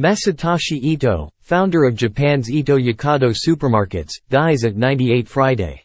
Masatoshi Ito, founder of Japan's Ito Yokado Supermarkets, dies at 98 Friday.